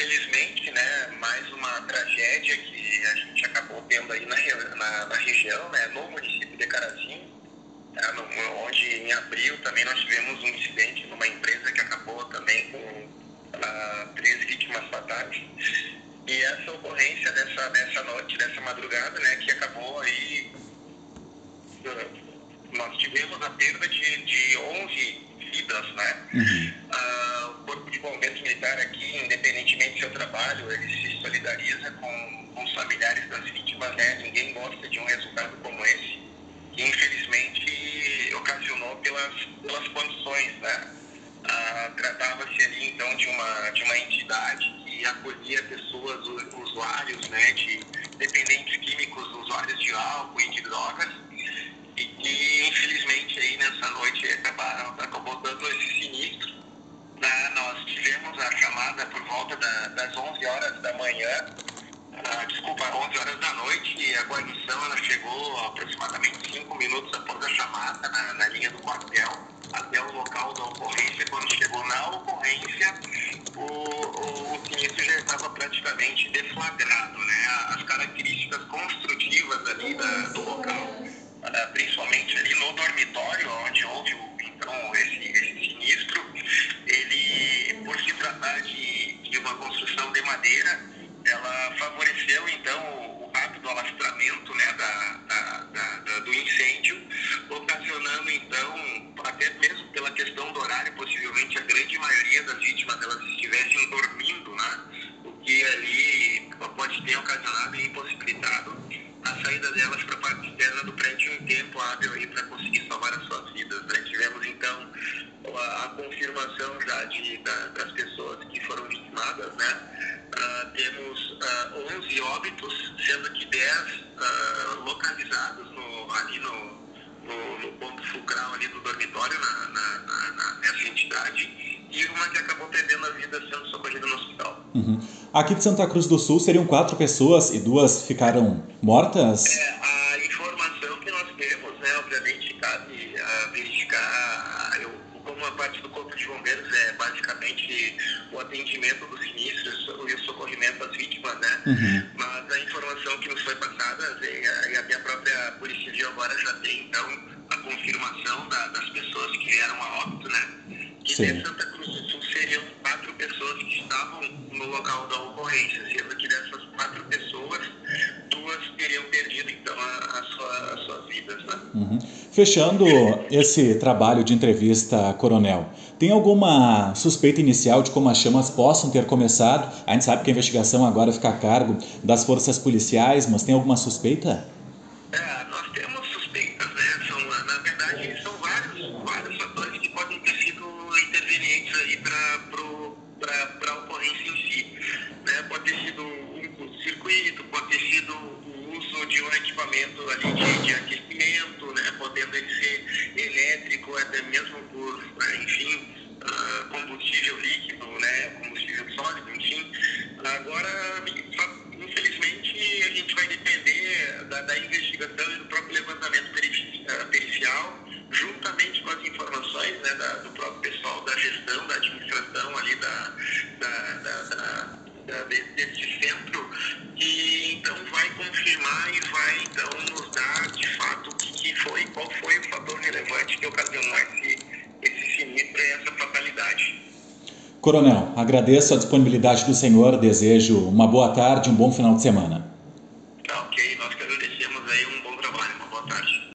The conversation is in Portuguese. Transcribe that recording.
infelizmente, né, mais uma tragédia que a gente acabou tendo aí na, na, na região, né, no município de Carazinho, tá, no, onde em abril também nós tivemos um incidente numa empresa que acabou também com uh, três vítimas fatais. E essa ocorrência dessa, dessa noite, dessa madrugada, né, que acabou aí. Nós tivemos a perda de, de 11 vidas, né? Uhum. Uh, o Corpo de Bombeiros Militar aqui, independentemente do seu trabalho, ele se solidariza com, com os familiares das vítimas, né? Ninguém gosta de um resultado como esse, que infelizmente ocasionou pelas, pelas condições, né? Uh, Tratava-se ali então de uma, de uma entidade que acolhia pessoas, usuários, né? De dependentes químicos, usuários de álcool e de drogas, manhã, ah, desculpa, 11 horas da noite, e a guarnição ela chegou aproximadamente 5 minutos após a chamada na, na linha do quartel até o local da ocorrência. Quando chegou na ocorrência, o, o, o sinistro já estava praticamente deflagrado. Né? As características construtivas ali da, do local ah, principalmente ali no dormitório, onde houve então esse, esse sinistro, ele, por se tratar de, de uma construção de madeira, ela favoreceu então o, rápido alastramento né, da, da, da, do incêndio, ocasionando então, até mesmo pela questão do horário, possivelmente a grande maioria das vítimas elas estivessem dormindo, né, o que ali pode ter ocasionado e impossibilitado a saída delas para a parte externa do prédio em tempo hábil para conseguir salvar as suas vidas. Né? Tivemos então a, confirmação já de, da, das pessoas que foram vitimadas, né? Uh, temos uh, ah, 11 óbitos, sendo que 10 uh, ah, localizados no, ali no, no, no, ponto fulcral ali do dormitório, na, na, na, nessa entidade, e uma que acabou perdendo a vida sendo socorrida no hospital. Uhum. Aqui de Santa Cruz do Sul seriam quatro pessoas e duas ficaram mortas? É, a do Corpo de Bombeiros é basicamente o atendimento dos sinistros e o socorrimento das vítimas, né? Uhum. Mas a informação que nos foi passada e a, e a própria Polícia Civil agora já tem, então, a confirmação da, das pessoas que vieram a óbito, né? Que Sim. de Santa Cruz do Sul seriam quatro pessoas que estavam no local da ocorrência, sendo que então a, a sua, as. Né? Uhum. Fechando esse trabalho de entrevista, Coronel, tem alguma suspeita inicial de como as chamas possam ter começado? A gente sabe que a investigação agora fica a cargo das forças policiais, mas tem alguma suspeita? Um equipamento ali de, de aquecimento, né? podendo ele ser elétrico, até mesmo por, enfim, uh, combustível líquido, né? combustível sólido, enfim. Agora, infelizmente, a gente vai depender da, da investigação e do próprio levantamento ah, pericial juntamente com as informações né, da, do próprio pessoal da gestão, da administração ali da, da, da, da desse centro, e então vai confirmar e vai então nos dar de fato o que, que foi, qual foi o fator relevante que ocasionou esse, esse sinistro e essa fatalidade. Coronel, agradeço a disponibilidade do senhor, desejo uma boa tarde, um bom final de semana. Tá ok,